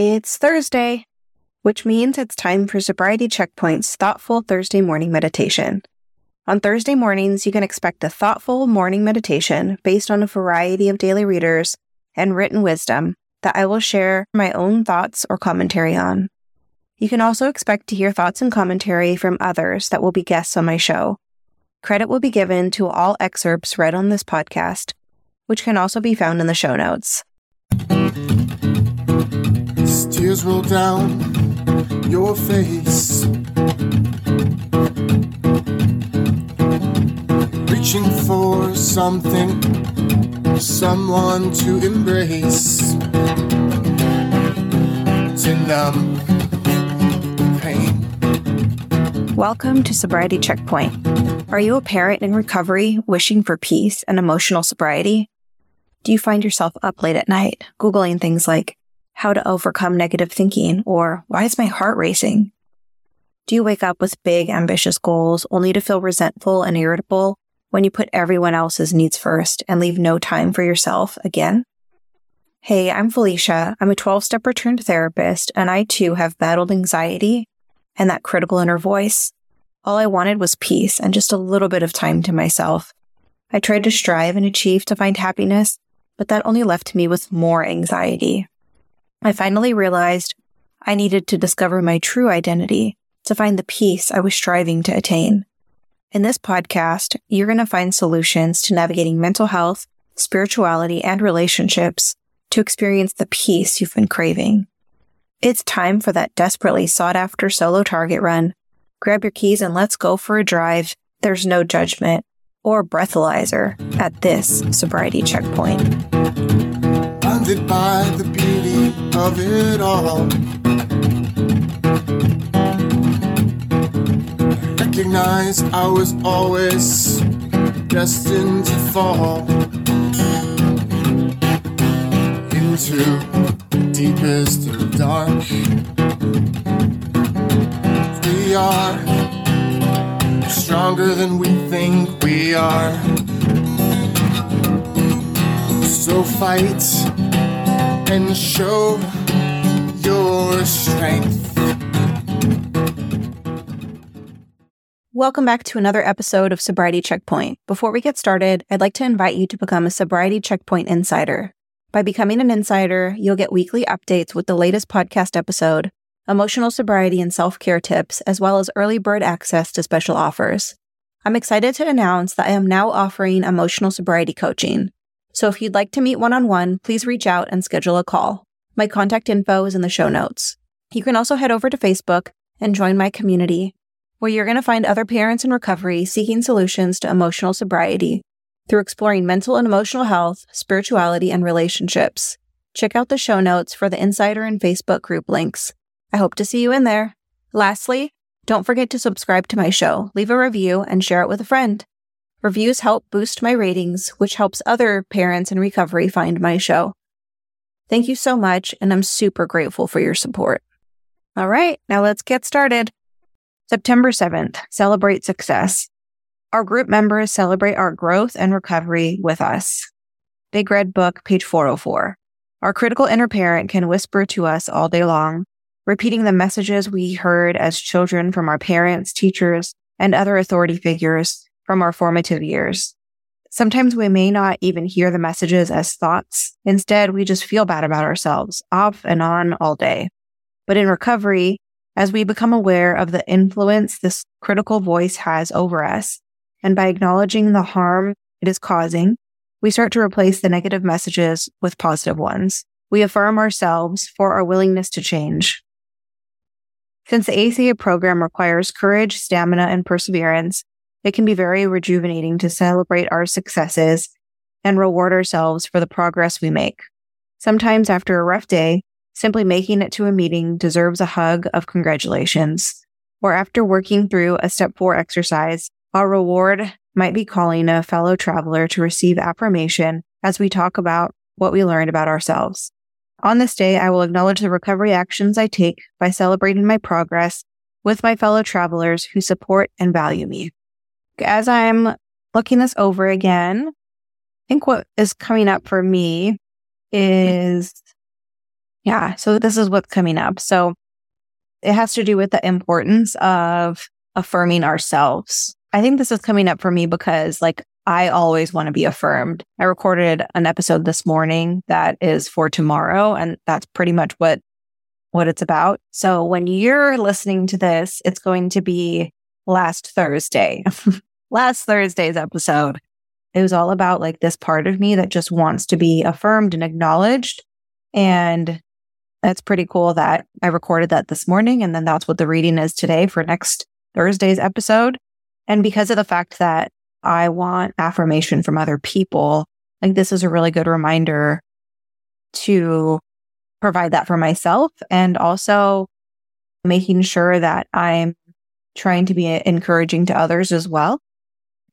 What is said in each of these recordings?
It's Thursday, which means it's time for Sobriety Checkpoint's thoughtful Thursday morning meditation. On Thursday mornings, you can expect a thoughtful morning meditation based on a variety of daily readers and written wisdom that I will share my own thoughts or commentary on. You can also expect to hear thoughts and commentary from others that will be guests on my show. Credit will be given to all excerpts read on this podcast, which can also be found in the show notes. Tears roll down your face. Reaching for something, someone to embrace. To numb pain. Welcome to Sobriety Checkpoint. Are you a parent in recovery wishing for peace and emotional sobriety? Do you find yourself up late at night, Googling things like how to overcome negative thinking or why is my heart racing? Do you wake up with big, ambitious goals only to feel resentful and irritable when you put everyone else's needs first and leave no time for yourself again? Hey, I'm Felicia. I'm a 12 step returned therapist, and I too have battled anxiety and that critical inner voice. All I wanted was peace and just a little bit of time to myself. I tried to strive and achieve to find happiness, but that only left me with more anxiety. I finally realized I needed to discover my true identity to find the peace I was striving to attain. In this podcast, you're going to find solutions to navigating mental health, spirituality, and relationships to experience the peace you've been craving. It's time for that desperately sought after solo target run. Grab your keys and let's go for a drive. There's no judgment or breathalyzer at this sobriety checkpoint. Blinded by the beauty of it all. Recognize I was always destined to fall into the deepest of dark. We are stronger than we think we are. So fight and show your strength. Welcome back to another episode of Sobriety Checkpoint. Before we get started, I'd like to invite you to become a Sobriety Checkpoint Insider. By becoming an insider, you'll get weekly updates with the latest podcast episode, emotional sobriety and self care tips, as well as early bird access to special offers. I'm excited to announce that I am now offering emotional sobriety coaching. So if you'd like to meet one on one, please reach out and schedule a call. My contact info is in the show notes. You can also head over to Facebook and join my community, where you're going to find other parents in recovery seeking solutions to emotional sobriety through exploring mental and emotional health, spirituality, and relationships. Check out the show notes for the Insider and Facebook group links. I hope to see you in there. Lastly, don't forget to subscribe to my show, leave a review, and share it with a friend. Reviews help boost my ratings, which helps other parents in recovery find my show. Thank you so much, and I'm super grateful for your support. All right, now let's get started. September 7th, celebrate success. Our group members celebrate our growth and recovery with us. Big Red Book, page 404. Our critical inner parent can whisper to us all day long, repeating the messages we heard as children from our parents, teachers, and other authority figures from our formative years. Sometimes we may not even hear the messages as thoughts. Instead, we just feel bad about ourselves off and on all day. But in recovery, as we become aware of the influence this critical voice has over us, and by acknowledging the harm it is causing, we start to replace the negative messages with positive ones. We affirm ourselves for our willingness to change. Since the ACA program requires courage, stamina, and perseverance, it can be very rejuvenating to celebrate our successes and reward ourselves for the progress we make. Sometimes after a rough day, simply making it to a meeting deserves a hug of congratulations. Or after working through a step four exercise, our reward might be calling a fellow traveler to receive affirmation as we talk about what we learned about ourselves. On this day, I will acknowledge the recovery actions I take by celebrating my progress with my fellow travelers who support and value me. As I'm looking this over again, I think what is coming up for me is Yeah. So this is what's coming up. So it has to do with the importance of affirming ourselves. I think this is coming up for me because like I always want to be affirmed. I recorded an episode this morning that is for tomorrow and that's pretty much what what it's about. So when you're listening to this, it's going to be last Thursday. last Thursday's episode. It was all about like this part of me that just wants to be affirmed and acknowledged. And that's pretty cool that I recorded that this morning. And then that's what the reading is today for next Thursday's episode. And because of the fact that I want affirmation from other people, like this is a really good reminder to provide that for myself and also making sure that I'm trying to be encouraging to others as well.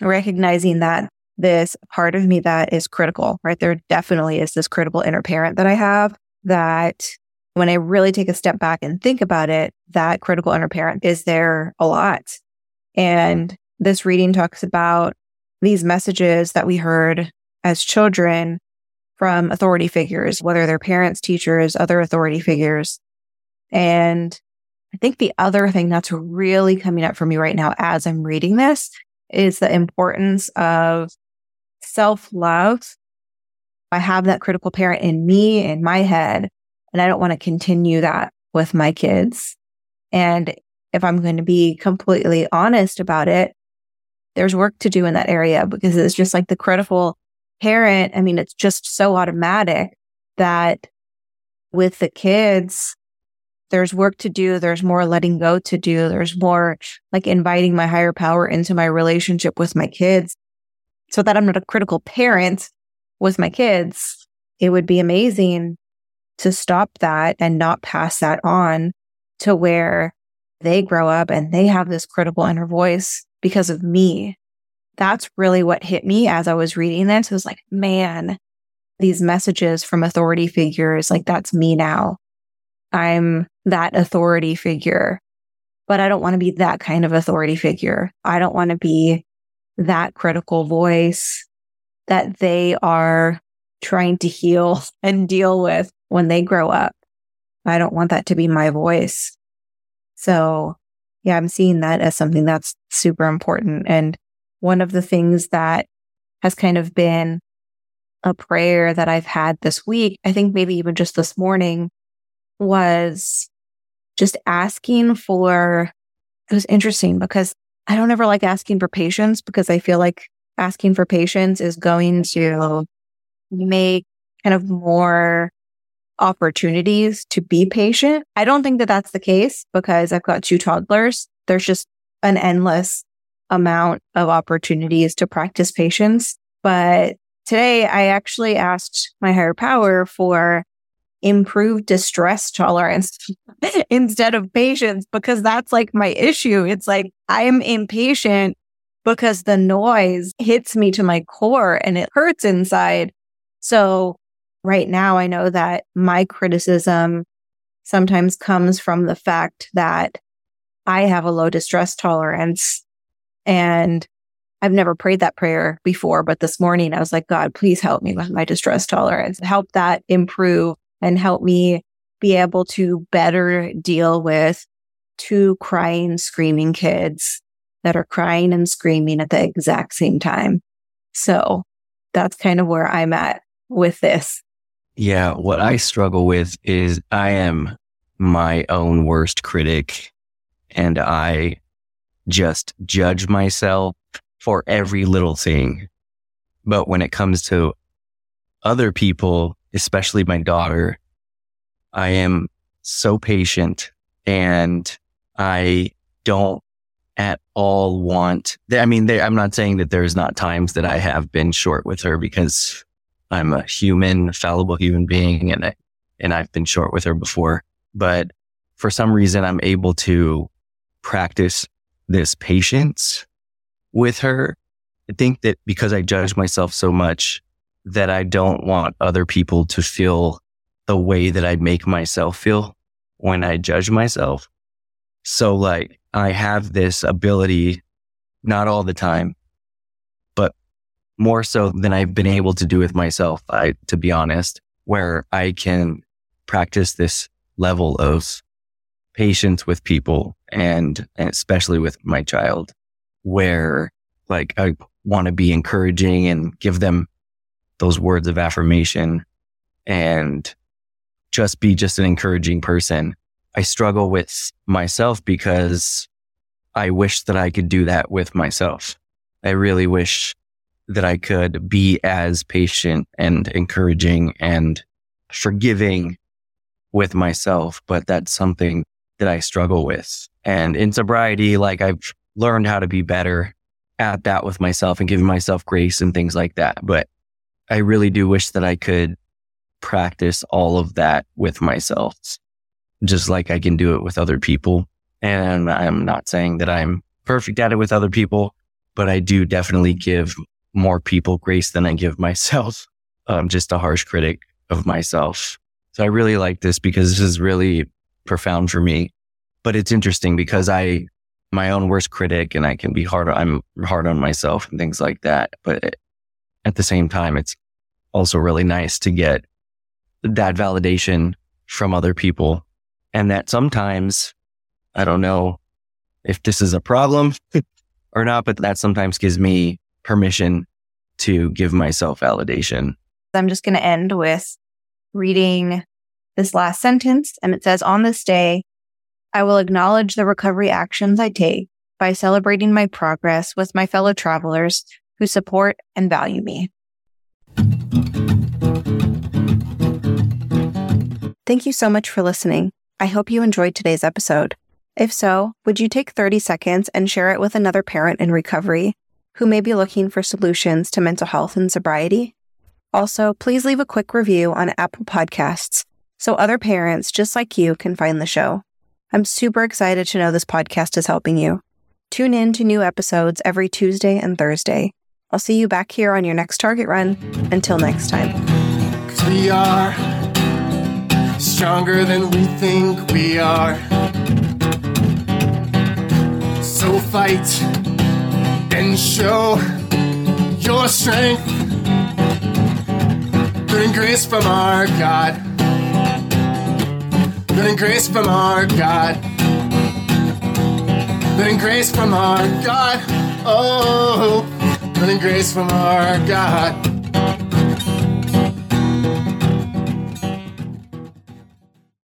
Recognizing that this part of me that is critical, right? There definitely is this critical inner parent that I have that when I really take a step back and think about it, that critical inner parent is there a lot. And this reading talks about these messages that we heard as children from authority figures, whether they're parents, teachers, other authority figures. And I think the other thing that's really coming up for me right now as I'm reading this is the importance of self love. I have that critical parent in me, in my head, and I don't want to continue that with my kids. And if I'm going to be completely honest about it, there's work to do in that area because it's just like the critical parent. I mean, it's just so automatic that with the kids, there's work to do. There's more letting go to do. There's more like inviting my higher power into my relationship with my kids so that I'm not a critical parent with my kids. It would be amazing to stop that and not pass that on to where they grow up and they have this critical inner voice because of me. That's really what hit me as I was reading this. It was like, man, these messages from authority figures, like that's me now. I'm that authority figure, but I don't want to be that kind of authority figure. I don't want to be that critical voice that they are trying to heal and deal with when they grow up. I don't want that to be my voice. So yeah, I'm seeing that as something that's super important. And one of the things that has kind of been a prayer that I've had this week, I think maybe even just this morning was just asking for, it was interesting because I don't ever like asking for patience because I feel like asking for patience is going to make kind of more opportunities to be patient. I don't think that that's the case because I've got two toddlers. There's just an endless amount of opportunities to practice patience. But today I actually asked my higher power for improved distress tolerance instead of patience because that's like my issue. It's like I am impatient because the noise hits me to my core and it hurts inside. So right now I know that my criticism sometimes comes from the fact that I have a low distress tolerance and I've never prayed that prayer before, but this morning I was like, God, please help me with my distress tolerance. Help that improve and help me be able to better deal with two crying, screaming kids that are crying and screaming at the exact same time. So that's kind of where I'm at with this. Yeah. What I struggle with is I am my own worst critic and I just judge myself for every little thing. But when it comes to other people, especially my daughter, I am so patient and I don't at all want, I mean, I'm not saying that there's not times that I have been short with her because I'm a human, fallible human being and I, and I've been short with her before, but for some reason I'm able to practice this patience with her. I think that because I judge myself so much that I don't want other people to feel the way that I make myself feel when I judge myself. So like I have this ability, not all the time, but more so than I've been able to do with myself, I, to be honest, where I can practice this level of patience with people and, and especially with my child where like I want to be encouraging and give them those words of affirmation and just be just an encouraging person. I struggle with myself because I wish that I could do that with myself. I really wish that I could be as patient and encouraging and forgiving with myself, but that's something that I struggle with. And in sobriety, like I've learned how to be better at that with myself and giving myself grace and things like that. But I really do wish that I could practice all of that with myself, just like I can do it with other people. And I'm not saying that I'm perfect at it with other people, but I do definitely give more people grace than I give myself. I'm just a harsh critic of myself. So I really like this because this is really profound for me. But it's interesting because I, my own worst critic and I can be hard. I'm hard on myself and things like that. But at the same time, it's also really nice to get that validation from other people and that sometimes I don't know if this is a problem or not, but that sometimes gives me permission to give myself validation. I'm just going to end with reading this last sentence. And it says, On this day, I will acknowledge the recovery actions I take by celebrating my progress with my fellow travelers who support and value me. Thank you so much for listening. I hope you enjoyed today's episode. If so, would you take 30 seconds and share it with another parent in recovery who may be looking for solutions to mental health and sobriety? Also, please leave a quick review on Apple Podcasts so other parents just like you can find the show. I'm super excited to know this podcast is helping you. Tune in to new episodes every Tuesday and Thursday. I'll see you back here on your next Target Run. Until next time. We are stronger than we think we are. So fight and show your strength. Learn grace from our God. Learn grace from our God. Learn grace from our God. Oh, learn grace from our God.